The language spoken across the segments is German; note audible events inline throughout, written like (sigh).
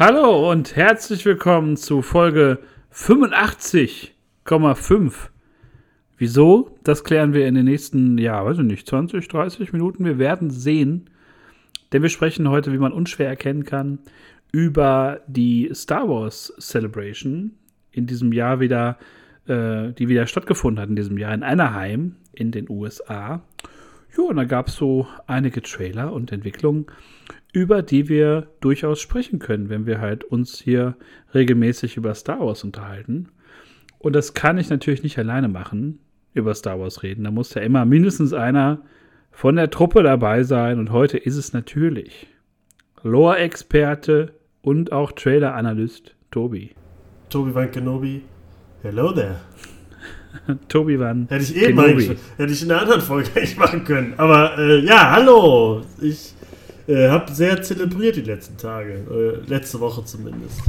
Hallo und herzlich willkommen zu Folge 85,5. Wieso? Das klären wir in den nächsten, ja, weiß ich nicht, 20, 30 Minuten. Wir werden sehen. Denn wir sprechen heute, wie man unschwer erkennen kann, über die Star Wars Celebration in diesem Jahr wieder, äh, die wieder stattgefunden hat in diesem Jahr in Anaheim in den USA. Ja, und da gab es so einige Trailer und Entwicklungen, über die wir durchaus sprechen können, wenn wir halt uns hier regelmäßig über Star Wars unterhalten. Und das kann ich natürlich nicht alleine machen, über Star Wars reden. Da muss ja immer mindestens einer von der Truppe dabei sein. Und heute ist es natürlich Lore-Experte und auch Trailer-Analyst Tobi. Tobi Van Kenobi. Hello there. (laughs) Tobi Van Hätte ich eben eigentlich, hätte ich in einer anderen Folge (laughs) eigentlich machen können. Aber äh, ja, hallo. Ich äh, habe sehr zelebriert die letzten Tage. Äh, letzte Woche zumindest.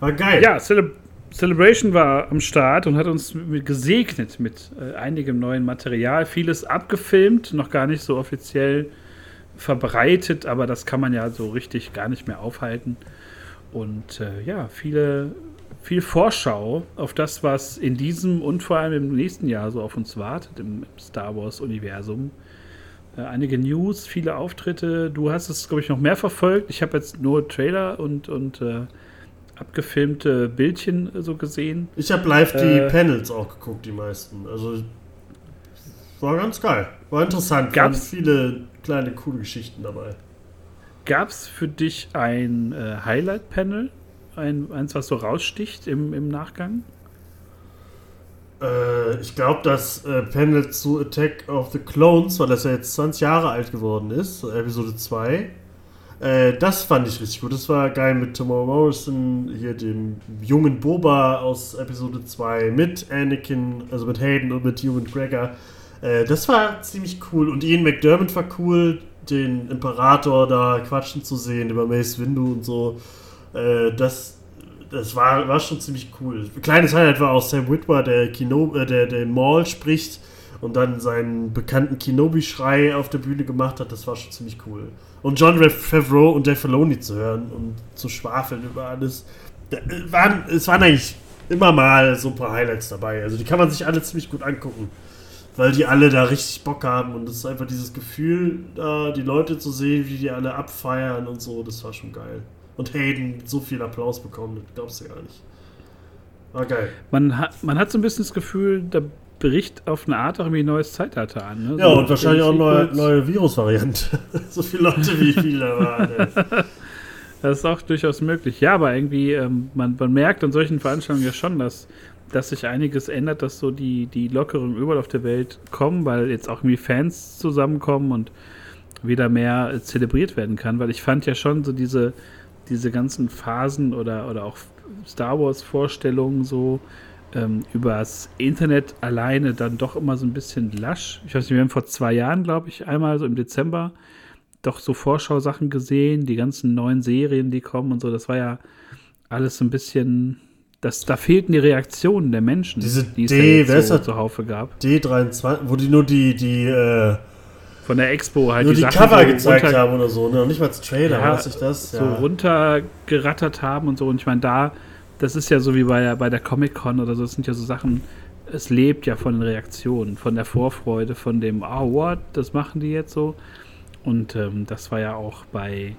War geil. Ja, Cele Celebration war am Start und hat uns gesegnet mit äh, einigem neuen Material. Vieles abgefilmt, noch gar nicht so offiziell verbreitet, aber das kann man ja so richtig gar nicht mehr aufhalten. Und äh, ja, viele, viel Vorschau auf das, was in diesem und vor allem im nächsten Jahr so auf uns wartet im Star Wars-Universum. Äh, einige News, viele Auftritte. Du hast es, glaube ich, noch mehr verfolgt. Ich habe jetzt nur Trailer und, und äh, abgefilmte Bildchen so gesehen. Ich habe live die äh, Panels auch geguckt, die meisten. Also war ganz geil. War interessant. Gab viele kleine, coole Geschichten dabei. Gab es für dich ein äh, Highlight-Panel? Ein, eins, was so raussticht im, im Nachgang? Äh, ich glaube, das äh, Panel zu Attack of the Clones, weil das ja jetzt 20 Jahre alt geworden ist, Episode 2. Äh, das fand ich richtig gut. Das war geil mit Tomorrow Morrison, hier dem jungen Boba aus Episode 2, mit Anakin, also mit Hayden und mit Ewan Gregor. Äh, das war ziemlich cool. Und Ian McDermott war cool, den Imperator da quatschen zu sehen über Mace Windu und so. Äh, das das war, war schon ziemlich cool. Ein kleines Highlight war auch Sam Witwer, der, Kino, äh, der, der Maul spricht und dann seinen bekannten Kenobi-Schrei auf der Bühne gemacht hat. Das war schon ziemlich cool. Und John Favreau und Dave Filoni zu hören und zu schwafeln über alles. Äh, waren, es waren eigentlich immer mal so ein paar Highlights dabei. Also die kann man sich alle ziemlich gut angucken weil die alle da richtig Bock haben und es ist einfach dieses Gefühl, da die Leute zu sehen, wie die alle abfeiern und so, das war schon geil. Und Hayden so viel Applaus bekommen, das glaubst du gar nicht. War geil. Man hat, man hat so ein bisschen das Gefühl, da bricht auf eine Art auch irgendwie ein neues Zeitalter an. Ne? Ja, so und wahrscheinlich auch neue, neue Virusvariante. (laughs) so viele Leute, wie viele da waren. (laughs) das ist auch durchaus möglich. Ja, aber irgendwie, ähm, man, man merkt an solchen Veranstaltungen ja schon, dass dass sich einiges ändert, dass so die, die Lockerungen überall auf der Welt kommen, weil jetzt auch irgendwie Fans zusammenkommen und wieder mehr äh, zelebriert werden kann, weil ich fand ja schon so diese, diese ganzen Phasen oder, oder auch Star Wars Vorstellungen so ähm, übers Internet alleine dann doch immer so ein bisschen lasch. Ich weiß nicht, wir haben vor zwei Jahren, glaube ich, einmal so im Dezember doch so Vorschau-Sachen gesehen, die ganzen neuen Serien, die kommen und so. Das war ja alles so ein bisschen das, da fehlten die Reaktionen der Menschen, Diese die es D, ja so zuhaufe gab. D23, wo die nur die, die äh, von der Expo halt nur die, die Cover so gezeigt haben oder so, ne? Und nicht mal als Trailer, ja, weiß ich das. So ja. runtergerattert haben und so. Und ich meine, da, das ist ja so wie bei, bei der Comic-Con oder so, das sind ja so Sachen, es lebt ja von den Reaktionen, von der Vorfreude, von dem, oh, what, das machen die jetzt so. Und ähm, das war ja auch bei,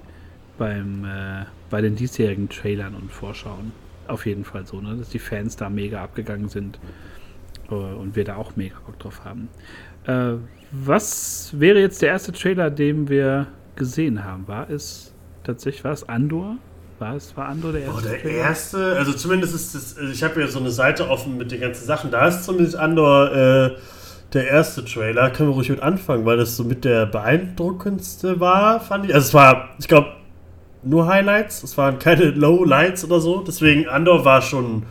beim, äh, bei den diesjährigen Trailern und Vorschauen auf jeden Fall so, ne? dass die Fans da mega abgegangen sind äh, und wir da auch mega Bock drauf haben. Äh, was wäre jetzt der erste Trailer, den wir gesehen haben? War es tatsächlich, war es Andor? War es war Andor der erste? Oh, der Trailer? erste, also zumindest ist es, also ich habe ja so eine Seite offen mit den ganzen Sachen. Da ist zumindest Andor äh, der erste Trailer. Können wir ruhig mit anfangen, weil das so mit der beeindruckendste war, fand ich. Also es war, ich glaube, nur Highlights. Es waren keine Lowlights oder so. Deswegen Andor war schon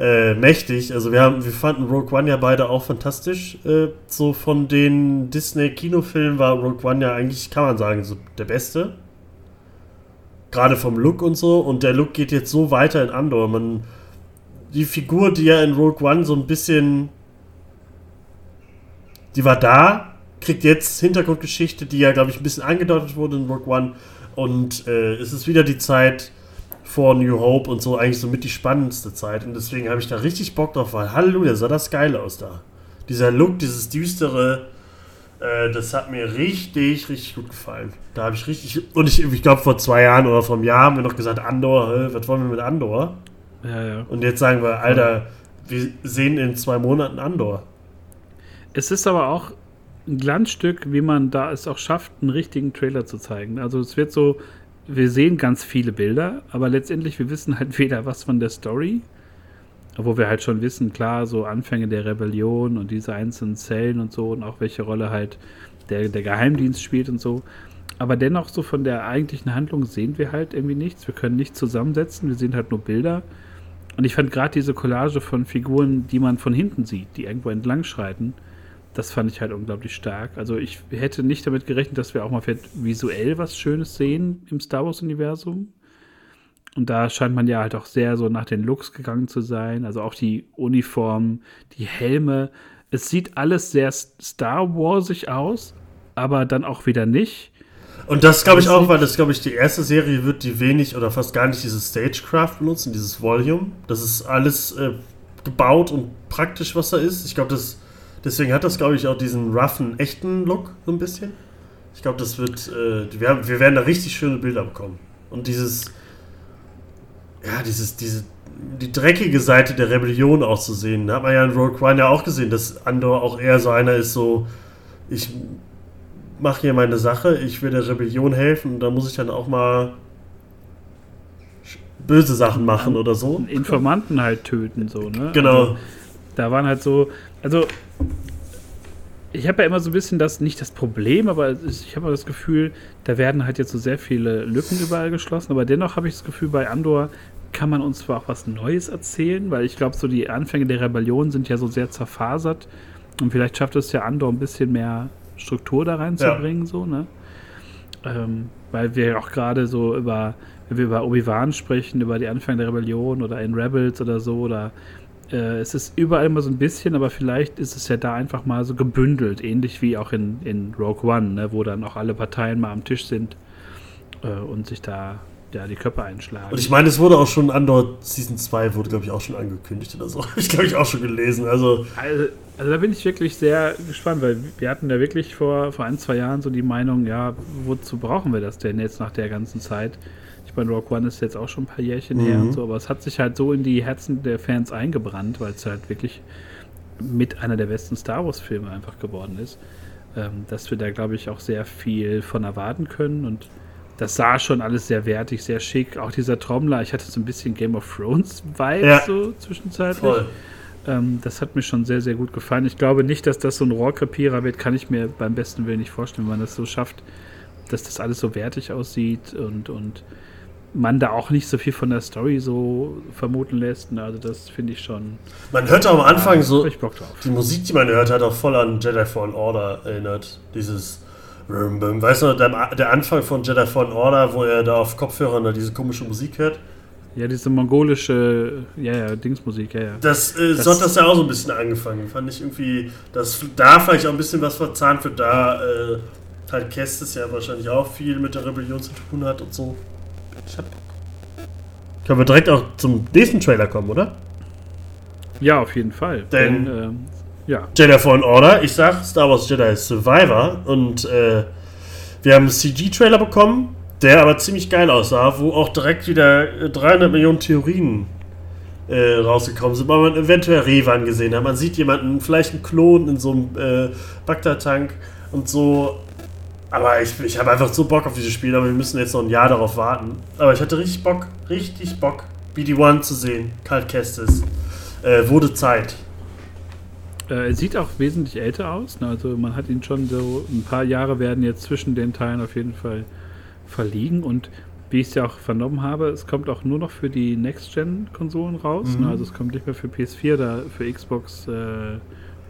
äh, mächtig. Also wir haben, wir fanden Rogue One ja beide auch fantastisch. Äh, so von den Disney-Kinofilmen war Rogue One ja eigentlich, kann man sagen, so der beste. Gerade vom Look und so. Und der Look geht jetzt so weiter in Andor. Man, die Figur, die ja in Rogue One so ein bisschen, die war da, kriegt jetzt Hintergrundgeschichte, die ja, glaube ich, ein bisschen angedeutet wurde in Rogue One und äh, es ist wieder die Zeit, vor New Hope und so eigentlich so mit die spannendste Zeit. Und deswegen habe ich da richtig Bock drauf, weil Halleluja, sah das geil aus da. Dieser Look, dieses düstere, äh, das hat mir richtig, richtig gut gefallen. Da habe ich richtig. Und ich, ich glaube, vor zwei Jahren oder vor einem Jahr haben wir noch gesagt, Andor, was wollen wir mit Andor? Ja, ja. Und jetzt sagen wir, Alter, wir sehen in zwei Monaten Andor. Es ist aber auch ein Glanzstück, wie man da es auch schafft, einen richtigen Trailer zu zeigen. Also es wird so, wir sehen ganz viele Bilder, aber letztendlich, wir wissen halt (laughs) weder was von der Story, obwohl wir halt schon wissen, klar, so Anfänge der Rebellion und diese einzelnen Zellen und so und auch welche Rolle halt der, der Geheimdienst spielt und so. Aber dennoch so von der eigentlichen Handlung sehen wir halt irgendwie nichts. Wir können nichts zusammensetzen, wir sehen halt nur Bilder. Und ich fand gerade diese Collage von Figuren, die man von hinten sieht, die irgendwo entlang schreiten, das fand ich halt unglaublich stark. Also ich hätte nicht damit gerechnet, dass wir auch mal visuell was Schönes sehen im Star Wars-Universum. Und da scheint man ja halt auch sehr so nach den Looks gegangen zu sein. Also auch die Uniformen, die Helme. Es sieht alles sehr Star Warsig aus, aber dann auch wieder nicht. Und das glaube ich auch, weil das glaube ich die erste Serie wird, die wenig oder fast gar nicht dieses Stagecraft benutzen, dieses Volume. Das ist alles äh, gebaut und praktisch, was da ist. Ich glaube, das Deswegen hat das, glaube ich, auch diesen roughen, echten Look so ein bisschen. Ich glaube, das wird, äh, wir, wir werden da richtig schöne Bilder bekommen. Und dieses, ja, dieses, diese, die dreckige Seite der Rebellion auch zu sehen. Da hat man ja in Rogue One ja auch gesehen, dass Andor auch eher so einer ist, so, ich mache hier meine Sache, ich will der Rebellion helfen und da muss ich dann auch mal böse Sachen machen oder so. Informanten halt töten, so, ne? Genau. Also, da waren halt so, also ich habe ja immer so ein bisschen das, nicht das Problem, aber ich habe das Gefühl, da werden halt jetzt so sehr viele Lücken überall geschlossen, aber dennoch habe ich das Gefühl, bei Andor kann man uns zwar auch was Neues erzählen, weil ich glaube, so die Anfänge der Rebellion sind ja so sehr zerfasert und vielleicht schafft es ja Andor ein bisschen mehr Struktur da reinzubringen, ja. so, ne? Ähm, weil wir auch gerade so über, wenn wir über Obi-Wan sprechen, über die Anfänge der Rebellion oder in Rebels oder so, oder äh, es ist überall immer so ein bisschen, aber vielleicht ist es ja da einfach mal so gebündelt, ähnlich wie auch in, in Rogue One, ne, wo dann auch alle Parteien mal am Tisch sind äh, und sich da ja, die Köpfe einschlagen. Und ich meine, es wurde auch schon Andor Season 2 wurde, glaube ich, auch schon angekündigt oder so. (laughs) ich glaube, ich auch schon gelesen. Also. also. also, da bin ich wirklich sehr gespannt, weil wir hatten ja wirklich vor, vor ein, zwei Jahren so die Meinung, ja, wozu brauchen wir das denn jetzt nach der ganzen Zeit? Ich meine, Rock One ist jetzt auch schon ein paar Jährchen mhm. her und so, aber es hat sich halt so in die Herzen der Fans eingebrannt, weil es halt wirklich mit einer der besten Star Wars-Filme einfach geworden ist, ähm, dass wir da, glaube ich, auch sehr viel von erwarten können und das sah schon alles sehr wertig, sehr schick. Auch dieser Trommler, ich hatte so ein bisschen Game of Thrones-Vibes ja. so zwischenzeitlich. Voll. Ähm, das hat mir schon sehr, sehr gut gefallen. Ich glaube nicht, dass das so ein Rohrkrepierer wird, kann ich mir beim besten Willen nicht vorstellen, wenn man das so schafft, dass das alles so wertig aussieht und, und man da auch nicht so viel von der Story so vermuten lässt. Also das finde ich schon. Man hört auch am Anfang so, die Musik, die man hört, hat auch voll an Jedi Fallen Order erinnert. Dieses, weißt du, der, der Anfang von Jedi Fallen Order, wo er da auf Kopfhörern da diese komische Musik hört. Ja, diese mongolische, ja, ja, Dingsmusik, ja, ja. Das, äh, das so hat das ja auch so ein bisschen angefangen. Fand ich irgendwie, dass da vielleicht auch ein bisschen was verzahnt wird, da äh, halt Kestis ja wahrscheinlich auch viel mit der Rebellion zu tun hat und so. Ich hab. Können wir direkt auch zum nächsten Trailer kommen, oder? Ja, auf jeden Fall. Denn, Denn ähm, ja. Jedi Fallen Order, ich sag Star Wars Jedi Survivor und äh, wir haben einen CG-Trailer bekommen, der aber ziemlich geil aussah, wo auch direkt wieder 300 äh, Millionen Theorien äh, rausgekommen sind, weil man eventuell Revan gesehen hat. Man sieht jemanden, vielleicht einen Klon in so einem äh, Bagdad-Tank und so. Aber ich, ich habe einfach so Bock auf dieses Spiel, aber wir müssen jetzt noch ein Jahr darauf warten. Aber ich hatte richtig Bock, richtig Bock, BD-1 zu sehen. Kalt Kestis. Äh, wurde Zeit. Äh, er sieht auch wesentlich älter aus. Ne? Also man hat ihn schon so, ein paar Jahre werden jetzt zwischen den Teilen auf jeden Fall verliegen. Und wie ich es ja auch vernommen habe, es kommt auch nur noch für die Next-Gen-Konsolen raus. Mhm. Ne? Also es kommt nicht mehr für PS4 oder für Xbox äh,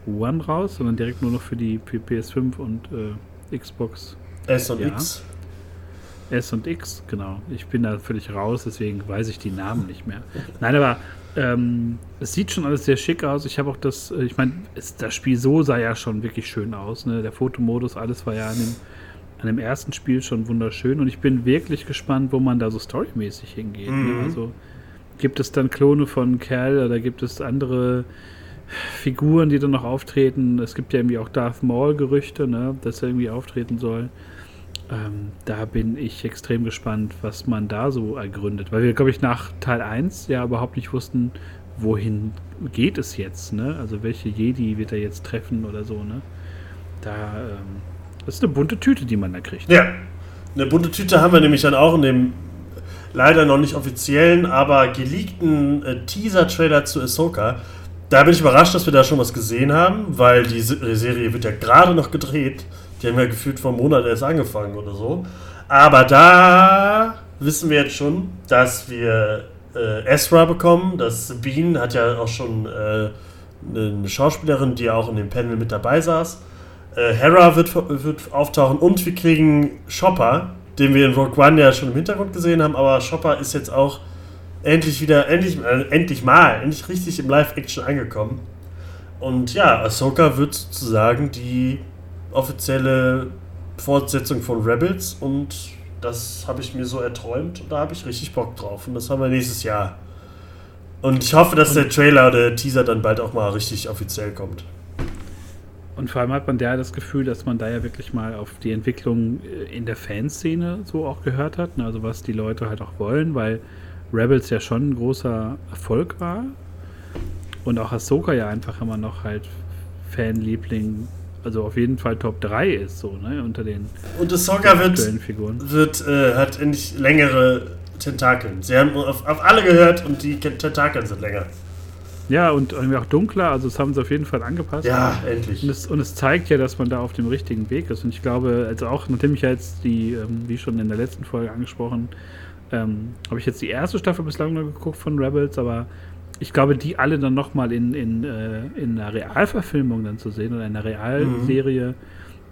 One raus, sondern direkt nur noch für die für PS5 und äh, Xbox. S und ja. X. S und X, genau. Ich bin da völlig raus, deswegen weiß ich die Namen nicht mehr. Nein, aber ähm, es sieht schon alles sehr schick aus. Ich habe auch das, äh, ich meine, das Spiel so sah ja schon wirklich schön aus. Ne? Der Fotomodus, alles war ja in dem, an dem ersten Spiel schon wunderschön und ich bin wirklich gespannt, wo man da so storymäßig hingeht. Ne? Mhm. Ne? Also gibt es dann Klone von Kerl oder gibt es andere Figuren, die dann noch auftreten? Es gibt ja irgendwie auch Darth Maul-Gerüchte, ne? dass er irgendwie auftreten soll. Ähm, da bin ich extrem gespannt, was man da so ergründet. Weil wir, glaube ich, nach Teil 1 ja überhaupt nicht wussten, wohin geht es jetzt, ne? Also welche Jedi wird er jetzt treffen oder so, ne? Da, ähm, das ist eine bunte Tüte, die man da kriegt. Ja, eine bunte Tüte haben wir nämlich dann auch in dem leider noch nicht offiziellen, aber geleakten äh, Teaser-Trailer zu Ahsoka. Da bin ich überrascht, dass wir da schon was gesehen haben, weil die Serie wird ja gerade noch gedreht. Die haben ja gefühlt vor einem Monat erst angefangen oder so. Aber da wissen wir jetzt schon, dass wir äh, Ezra bekommen. Das Sabine hat ja auch schon äh, eine Schauspielerin, die auch in dem Panel mit dabei saß. Äh, Hera wird, wird auftauchen und wir kriegen Chopper, den wir in Rogue One ja schon im Hintergrund gesehen haben, aber Chopper ist jetzt auch endlich wieder, endlich, äh, endlich mal, endlich richtig im Live-Action angekommen. Und ja, Ahsoka wird sozusagen die offizielle Fortsetzung von Rebels und das habe ich mir so erträumt und da habe ich richtig Bock drauf und das haben wir nächstes Jahr. Und ich hoffe, dass der Trailer oder der Teaser dann bald auch mal richtig offiziell kommt. Und vor allem hat man da das Gefühl, dass man da ja wirklich mal auf die Entwicklung äh, in der Fanszene so auch gehört hat, ne? also was die Leute halt auch wollen, weil Rebels ja schon ein großer Erfolg war und auch Ahsoka ja einfach immer noch halt Fanliebling also auf jeden Fall Top 3 ist, so, ne, unter den Und Ahsoka wird, Figuren. wird äh, hat endlich längere Tentakeln. Sie haben auf, auf alle gehört und die Tentakeln sind länger. Ja, und irgendwie auch dunkler, also das haben sie auf jeden Fall angepasst. Ja, endlich. Und es, und es, zeigt ja, dass man da auf dem richtigen Weg ist. Und ich glaube, also auch, nachdem ich jetzt die, ähm, wie schon in der letzten Folge angesprochen, ähm, habe ich jetzt die erste Staffel bislang nur geguckt von Rebels, aber ich glaube, die alle dann nochmal in, in, äh, in einer Realverfilmung dann zu sehen oder in einer Realserie, mhm.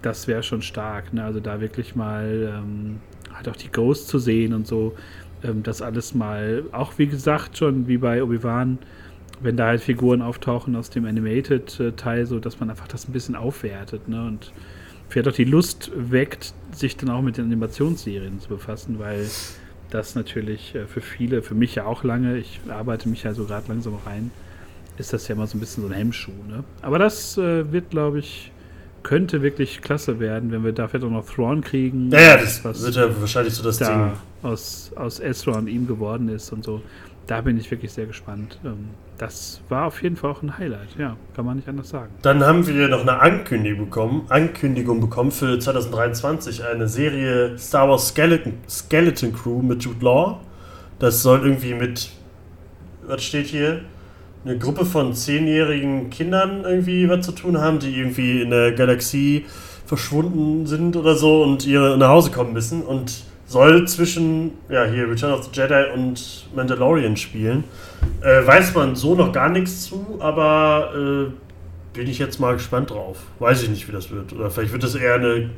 das wäre schon stark. Ne? Also da wirklich mal ähm, halt auch die Ghosts zu sehen und so, ähm, das alles mal, auch wie gesagt schon, wie bei Obi-Wan, wenn da halt Figuren auftauchen aus dem Animated-Teil, so dass man einfach das ein bisschen aufwertet ne? und vielleicht auch die Lust weckt, sich dann auch mit den Animationsserien zu befassen, weil das natürlich äh, für viele, für mich ja auch lange, ich arbeite mich ja so gerade langsam rein, ist das ja immer so ein bisschen so ein Hemmschuh. Ne? Aber das äh, wird, glaube ich, könnte wirklich klasse werden, wenn wir dafür doch noch Thrawn kriegen. Ja, ja das wird ja wahrscheinlich so das da Ding. Aus, aus Ezra und ihm geworden ist und so. Da bin ich wirklich sehr gespannt. Ähm, das war auf jeden Fall auch ein Highlight, ja, kann man nicht anders sagen. Dann haben wir noch eine Ankündigung bekommen, Ankündigung bekommen für 2023, eine Serie Star Wars Skeleton, Skeleton Crew mit Jude Law. Das soll irgendwie mit, was steht hier? Eine Gruppe von zehnjährigen Kindern irgendwie was zu tun haben, die irgendwie in der Galaxie verschwunden sind oder so und ihre nach Hause kommen müssen und soll zwischen, ja, hier Return of the Jedi und Mandalorian spielen. Äh, weiß man so noch gar nichts zu, aber äh, bin ich jetzt mal gespannt drauf. Weiß ich nicht, wie das wird. Oder vielleicht wird das eher eine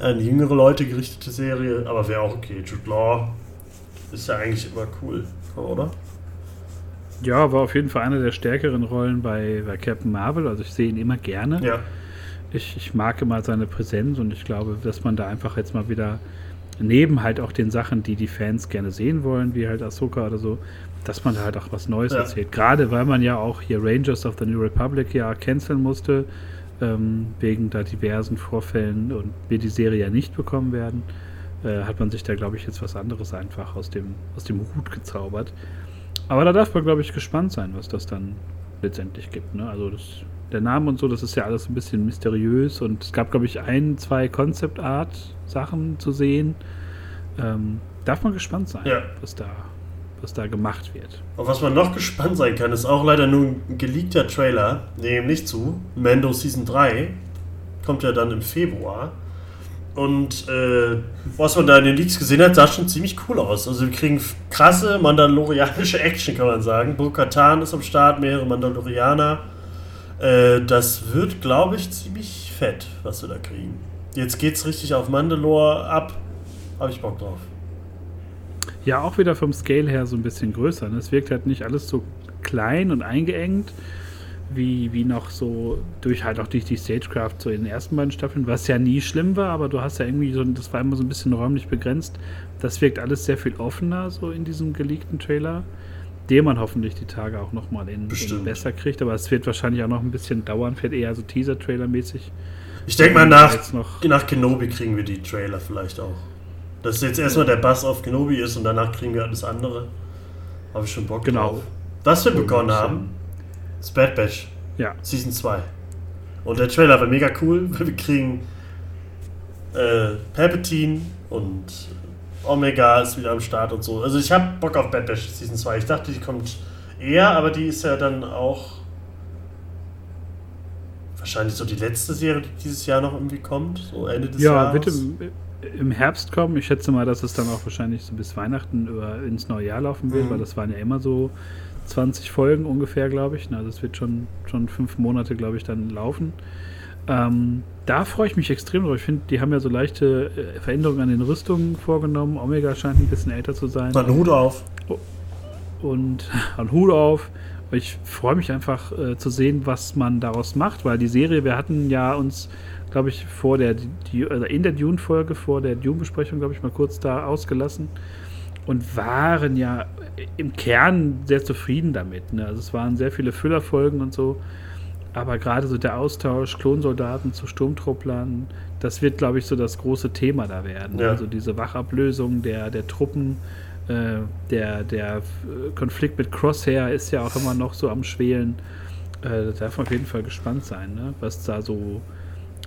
an jüngere Leute gerichtete Serie, aber wäre auch okay. Jude Law ist ja eigentlich immer cool, oder? Ja, war auf jeden Fall eine der stärkeren Rollen bei, bei Captain Marvel. Also ich sehe ihn immer gerne. Ja. Ich, ich mag immer seine Präsenz und ich glaube, dass man da einfach jetzt mal wieder neben halt auch den Sachen, die die Fans gerne sehen wollen, wie halt Ahsoka oder so, dass man da halt auch was Neues ja. erzählt. Gerade weil man ja auch hier Rangers of the New Republic ja canceln musste, ähm, wegen da diversen Vorfällen und wir die Serie ja nicht bekommen werden, äh, hat man sich da, glaube ich, jetzt was anderes einfach aus dem, aus dem Hut gezaubert. Aber da darf man, glaube ich, gespannt sein, was das dann letztendlich gibt. Ne? Also das, der Name und so, das ist ja alles ein bisschen mysteriös und es gab, glaube ich, ein, zwei Concept Art Sachen zu sehen. Ähm, darf man gespannt sein, ja. was, da, was da gemacht wird. Auf was man noch gespannt sein kann, ist auch leider nur ein geleakter Trailer, dem nicht zu. Mando Season 3 kommt ja dann im Februar. Und äh, was man da in den Leaks gesehen hat, sah schon ziemlich cool aus. Also wir kriegen krasse mandalorianische Action, kann man sagen. Bo-Katan ist am Start, mehrere Mandalorianer. Äh, das wird, glaube ich, ziemlich fett, was wir da kriegen. Jetzt geht's richtig auf Mandalore ab. Habe ich Bock drauf. Ja, auch wieder vom Scale her so ein bisschen größer. Ne? Es wirkt halt nicht alles so klein und eingeengt, wie, wie noch so durch halt auch durch die Stagecraft so in den ersten beiden Staffeln, was ja nie schlimm war, aber du hast ja irgendwie so, das war immer so ein bisschen räumlich begrenzt. Das wirkt alles sehr viel offener so in diesem geleakten Trailer, den man hoffentlich die Tage auch nochmal in, in besser kriegt, aber es wird wahrscheinlich auch noch ein bisschen dauern, fährt eher so Teaser-Trailer-mäßig. Ich denke mal, nach, nach Kenobi kriegen wir die Trailer vielleicht auch. Dass jetzt erstmal der Bass auf Kenobi ist und danach kriegen wir alles andere. Habe ich schon Bock genau. drauf. Was wir begonnen haben, ist Bad Batch. Ja. Season 2. Und der Trailer war mega cool, (laughs) weil wir kriegen äh, Palpatine und Omega ist wieder am Start und so. Also ich habe Bock auf Bad Batch Season 2. Ich dachte, die kommt eher, aber die ist ja dann auch wahrscheinlich so die letzte Serie, die dieses Jahr noch irgendwie kommt, so Ende des ja, Jahres. Ja, wird im, im, Herbst kommen. Ich schätze mal, dass es dann auch wahrscheinlich so bis Weihnachten über, ins neue Jahr laufen wird, mhm. weil das waren ja immer so 20 Folgen ungefähr, glaube ich. Also es wird schon, schon fünf Monate, glaube ich, dann laufen. Ähm, da freue ich mich extrem drauf. Ich finde, die haben ja so leichte äh, Veränderungen an den Rüstungen vorgenommen. Omega scheint ein bisschen älter zu sein. Dann (laughs) Hut auf. Und an Hut auf. Ich freue mich einfach äh, zu sehen, was man daraus macht, weil die Serie, wir hatten ja uns, glaube ich, vor der, die, also in der Dune-Folge, vor der Dune-Besprechung, glaube ich, mal kurz da ausgelassen und waren ja im Kern sehr zufrieden damit. Ne? Also es waren sehr viele Füllerfolgen und so. Aber gerade so der Austausch Klonsoldaten zu Sturmtrupplern, das wird, glaube ich, so das große Thema da werden. Ja. Also diese Wachablösung der, der Truppen, äh, der, der Konflikt mit Crosshair ist ja auch immer noch so am Schwelen. Äh, da darf man auf jeden Fall gespannt sein, ne? was da so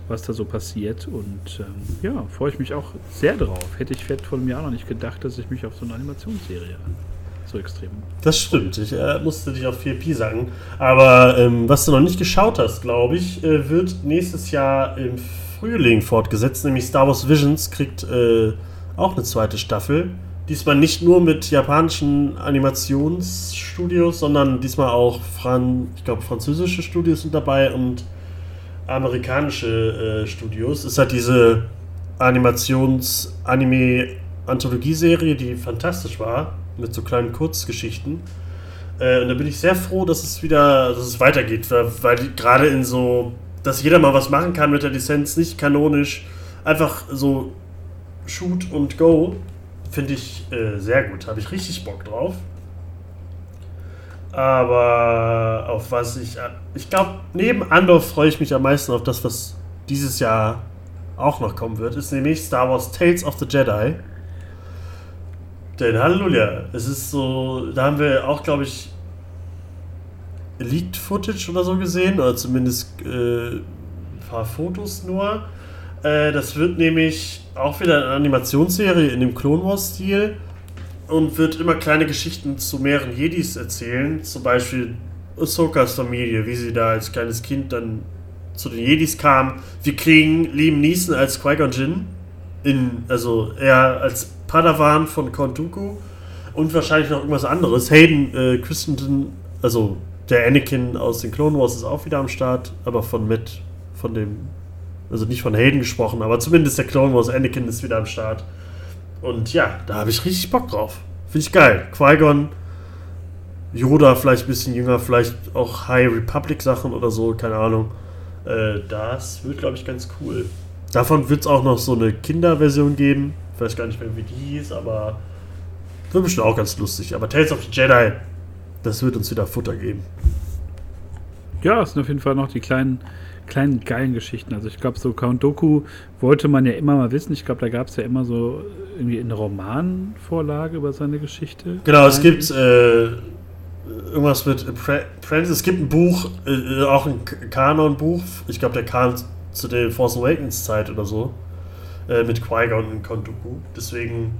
was da so passiert. Und ähm, ja, freue ich mich auch sehr drauf. Hätte ich vor einem Jahr noch nicht gedacht, dass ich mich auf so eine Animationsserie so extrem. Das stimmt. Ich äh, musste dich auf 4P sagen. Aber ähm, was du noch nicht geschaut hast, glaube ich, äh, wird nächstes Jahr im Frühling fortgesetzt. Nämlich Star Wars Visions kriegt äh, auch eine zweite Staffel. Diesmal nicht nur mit japanischen Animationsstudios, sondern diesmal auch, Fran ich glaube, französische Studios sind dabei und amerikanische äh, Studios. Ist halt diese Animations-Anime-Anthologieserie, die fantastisch war, mit so kleinen Kurzgeschichten. Äh, und da bin ich sehr froh, dass es wieder, dass es weitergeht, weil, weil gerade in so, dass jeder mal was machen kann mit der Lizenz, nicht kanonisch, einfach so Shoot und Go, finde ich äh, sehr gut. Habe ich richtig Bock drauf. Aber auf was ich. Ich glaube, neben Andor freue ich mich am meisten auf das, was dieses Jahr auch noch kommen wird, ist nämlich Star Wars Tales of the Jedi. Denn Halleluja, es ist so, da haben wir auch, glaube ich, Elite-Footage oder so gesehen, oder zumindest äh, ein paar Fotos nur. Äh, das wird nämlich auch wieder eine Animationsserie in dem Clone Wars-Stil und wird immer kleine Geschichten zu mehreren Jedis erzählen. Zum Beispiel Ahsokas Familie, wie sie da als kleines Kind dann zu den Jedis kam. Wir kriegen Liam Neeson als Qui-Gon Jinn, in, also er als Padawan von Count Dooku und wahrscheinlich noch irgendwas anderes. Hayden äh, Christensen, also der Anakin aus den Clone Wars ist auch wieder am Start, aber von mit, von dem, also nicht von Hayden gesprochen, aber zumindest der Clone Wars Anakin ist wieder am Start. Und ja, da habe ich richtig Bock drauf. Finde ich geil. Qui-Gon, Yoda vielleicht ein bisschen jünger, vielleicht auch High Republic Sachen oder so, keine Ahnung. Äh, das wird, glaube ich, ganz cool. Davon wird es auch noch so eine Kinderversion geben. Ich weiß gar nicht mehr, wie die hieß, aber wird bestimmt auch ganz lustig. Aber Tales of the Jedi, das wird uns wieder Futter geben. Ja, es sind auf jeden Fall noch die kleinen kleinen geilen Geschichten. Also ich glaube, so Count Doku wollte man ja immer mal wissen. Ich glaube, da gab es ja immer so irgendwie eine Romanvorlage über seine Geschichte. Genau, es gibt äh, irgendwas mit Francis. Es gibt ein Buch, äh, auch ein Kanon-Buch. Ich glaube, der kam zu der Force Awakens Zeit oder so. Äh, mit Qui-Gon und Count Doku. Deswegen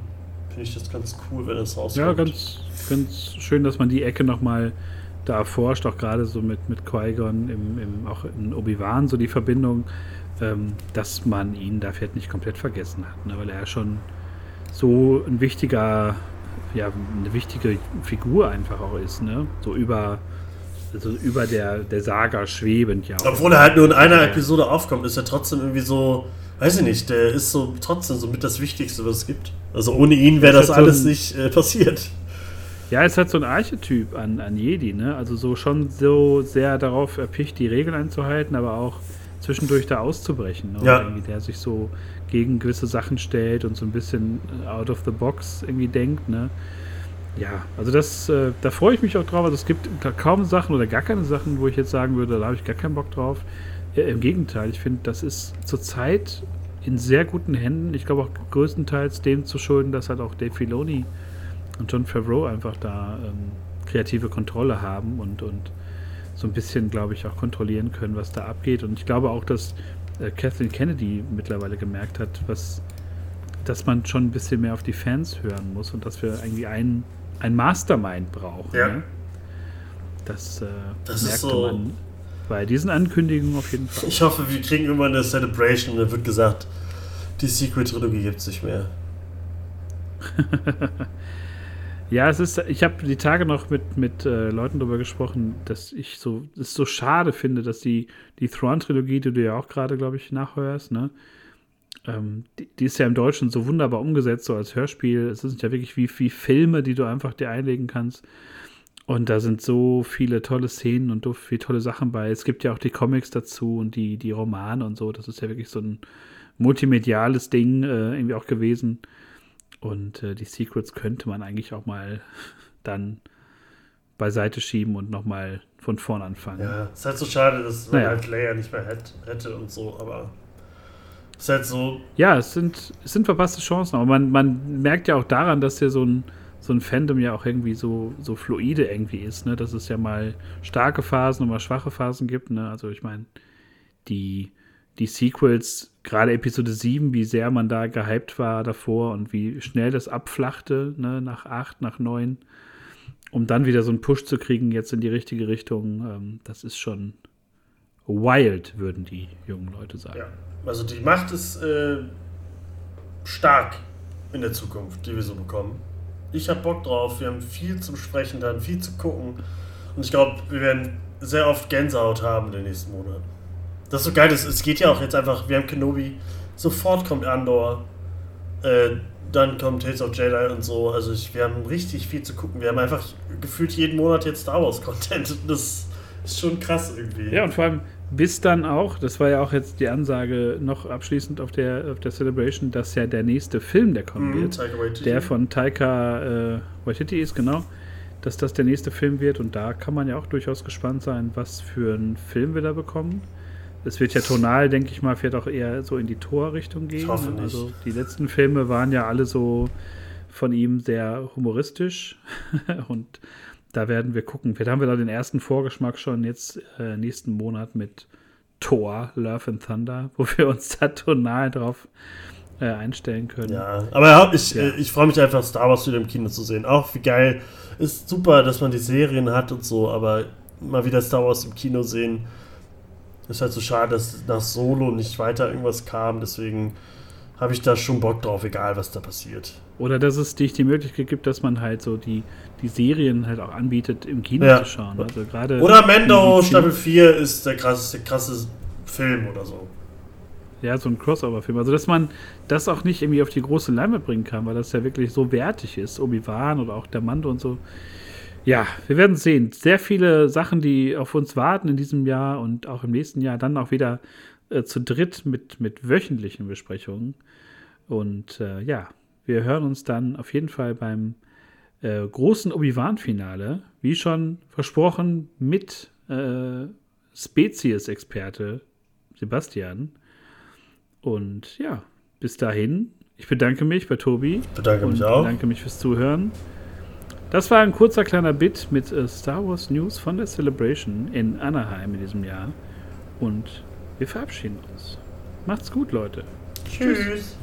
finde ich das ganz cool, wenn es rauskommt. Ja, ganz, ganz schön, dass man die Ecke nochmal mal da erforscht, auch gerade so mit, mit Qui-Gon, im, im, auch in Obi-Wan, so die Verbindung, ähm, dass man ihn da vielleicht nicht komplett vergessen hat, ne? weil er ja schon so ein wichtiger, ja, eine wichtige Figur einfach auch ist, ne? So über, also über der, der Saga schwebend, ja. Obwohl er halt nur in einer Episode aufkommt, ist er trotzdem irgendwie so, weiß ich nicht, der ist so trotzdem so mit das Wichtigste, was es gibt. Also ohne ihn wäre das, das alles so ein, nicht äh, passiert. Ja, es hat so ein Archetyp an, an Jedi, ne? Also so schon so sehr darauf erpicht, die Regeln einzuhalten, aber auch zwischendurch da auszubrechen. Ne? Ja. Irgendwie, der sich so gegen gewisse Sachen stellt und so ein bisschen out of the box irgendwie denkt, ne? Ja, also das, äh, da freue ich mich auch drauf. Also es gibt ka- kaum Sachen oder gar keine Sachen, wo ich jetzt sagen würde, da habe ich gar keinen Bock drauf. Äh, Im Gegenteil, ich finde, das ist zurzeit in sehr guten Händen. Ich glaube auch größtenteils dem zu schulden, dass halt auch Dave Filoni und John Favreau einfach da ähm, kreative Kontrolle haben und, und so ein bisschen, glaube ich, auch kontrollieren können, was da abgeht. Und ich glaube auch, dass äh, Kathleen Kennedy mittlerweile gemerkt hat, was, dass man schon ein bisschen mehr auf die Fans hören muss und dass wir irgendwie ein, ein Mastermind brauchen. Ja. Ne? Das, äh, Das merkte so- man bei diesen Ankündigungen auf jeden Fall. Ich hoffe, wir kriegen irgendwann eine Celebration und dann wird gesagt, die Secret-Trilogie gibt es nicht mehr. (laughs) Ja, es ist, ich habe die Tage noch mit, mit äh, Leuten darüber gesprochen, dass ich so, es so schade finde, dass die, die Thrawn-Trilogie, die du ja auch gerade, glaube ich, nachhörst, ne? Ähm, die, die ist ja im Deutschen so wunderbar umgesetzt, so als Hörspiel. Es sind ja wirklich wie, wie Filme, die du einfach dir einlegen kannst. Und da sind so viele tolle Szenen und so viele tolle Sachen bei. Es gibt ja auch die Comics dazu und die, die Romane und so. Das ist ja wirklich so ein multimediales Ding äh, irgendwie auch gewesen. Und äh, die Secrets könnte man eigentlich auch mal (laughs) dann beiseite schieben und nochmal von vorn anfangen. Ja, ist halt so schade, dass man Naja. halt Leia nicht mehr hätt, hätte und so, aber ist halt so, Ja, es sind, es sind verpasste Chancen, aber man, man merkt ja auch daran, dass ja so ein, so ein Fandom ja auch irgendwie so, so fluide irgendwie ist, ne? Dass es ja mal starke Phasen und mal schwache Phasen gibt, ne? Also ich meine, die, die Sequels, gerade Episode 7, wie sehr man da gehypt war davor und wie schnell das abflachte, ne? Nach 8, nach 9, um dann wieder so einen Push zu kriegen, jetzt in die richtige Richtung, ähm, das ist schon wild, würden die jungen Leute sagen. ja. Also die Macht ist äh, stark in der Zukunft, die wir so bekommen. Ich habe Bock drauf, wir haben viel zum Sprechen dann, viel zu gucken. Und ich glaube, wir werden sehr oft Gänsehaut haben in den nächsten Monaten. Das ist so geil, es geht ja auch jetzt einfach, wir haben Kenobi, sofort kommt Andor, äh, dann kommt Tales of Jedi und so. Also ich, wir haben richtig viel zu gucken. Wir haben einfach gefühlt jeden Monat jetzt Star Wars Content. Das ist schon krass irgendwie. Ja, und vor allem bis dann auch, das war ja auch jetzt die Ansage noch abschließend auf der, auf der Celebration, dass ja der nächste Film, der kommen Mhm, wird, der von Taika äh, Waititi ist, genau, dass das der nächste Film wird und da kann man ja auch durchaus gespannt sein, was für einen Film wir da bekommen. Es wird ja tonal, denke ich mal, vielleicht auch eher so in die Tor-Richtung gehen. Ich hoffe nicht. Also die letzten Filme waren ja alle so von ihm sehr humoristisch (laughs) und da werden wir gucken. Vielleicht haben wir da den ersten Vorgeschmack schon jetzt äh, nächsten Monat mit Thor, Love and Thunder, (laughs) wo wir uns da tonal drauf äh, einstellen können. Ja, aber ja, ich, Ja. äh, ich freue mich einfach, Star Wars wieder im Kino zu sehen. Auch wie geil. Ist super, dass man die Serien hat und so, aber mal wieder Star Wars im Kino sehen. Ist halt so schade, dass nach Solo nicht weiter irgendwas kam. Deswegen habe ich da schon Bock drauf, egal was da passiert. Oder dass es dich die Möglichkeit gibt, dass man halt so die, die Serien halt auch anbietet, im Kino Ja. zu schauen. Also gerade Oder die- Staffel 4 ist der krasse, krasse Film oder so. Ja, so ein Crossover-Film. Also, dass man das auch nicht irgendwie auf die große Leinwand bringen kann, weil das ja wirklich so wertig ist. Obi-Wan oder auch der Mando und so. Ja, wir werden sehen. Sehr viele Sachen, die auf uns warten in diesem Jahr und auch im nächsten Jahr. Dann auch wieder äh, zu dritt mit, mit wöchentlichen Besprechungen. Und äh, ja, wir hören uns dann auf jeden Fall beim äh, großen Obi-Wan-Finale, wie schon versprochen, mit äh, Spezies-Experte Sebastian. Und ja, bis dahin, ich bedanke mich bei Tobi. Bedanke und mich auch. bedanke mich fürs Zuhören. Das war ein kurzer kleiner Bit mit äh, Star Wars News von der Celebration in Anaheim in diesem Jahr. Und wir verabschieden uns. Macht's gut, Leute. Tschüss. Tschüss.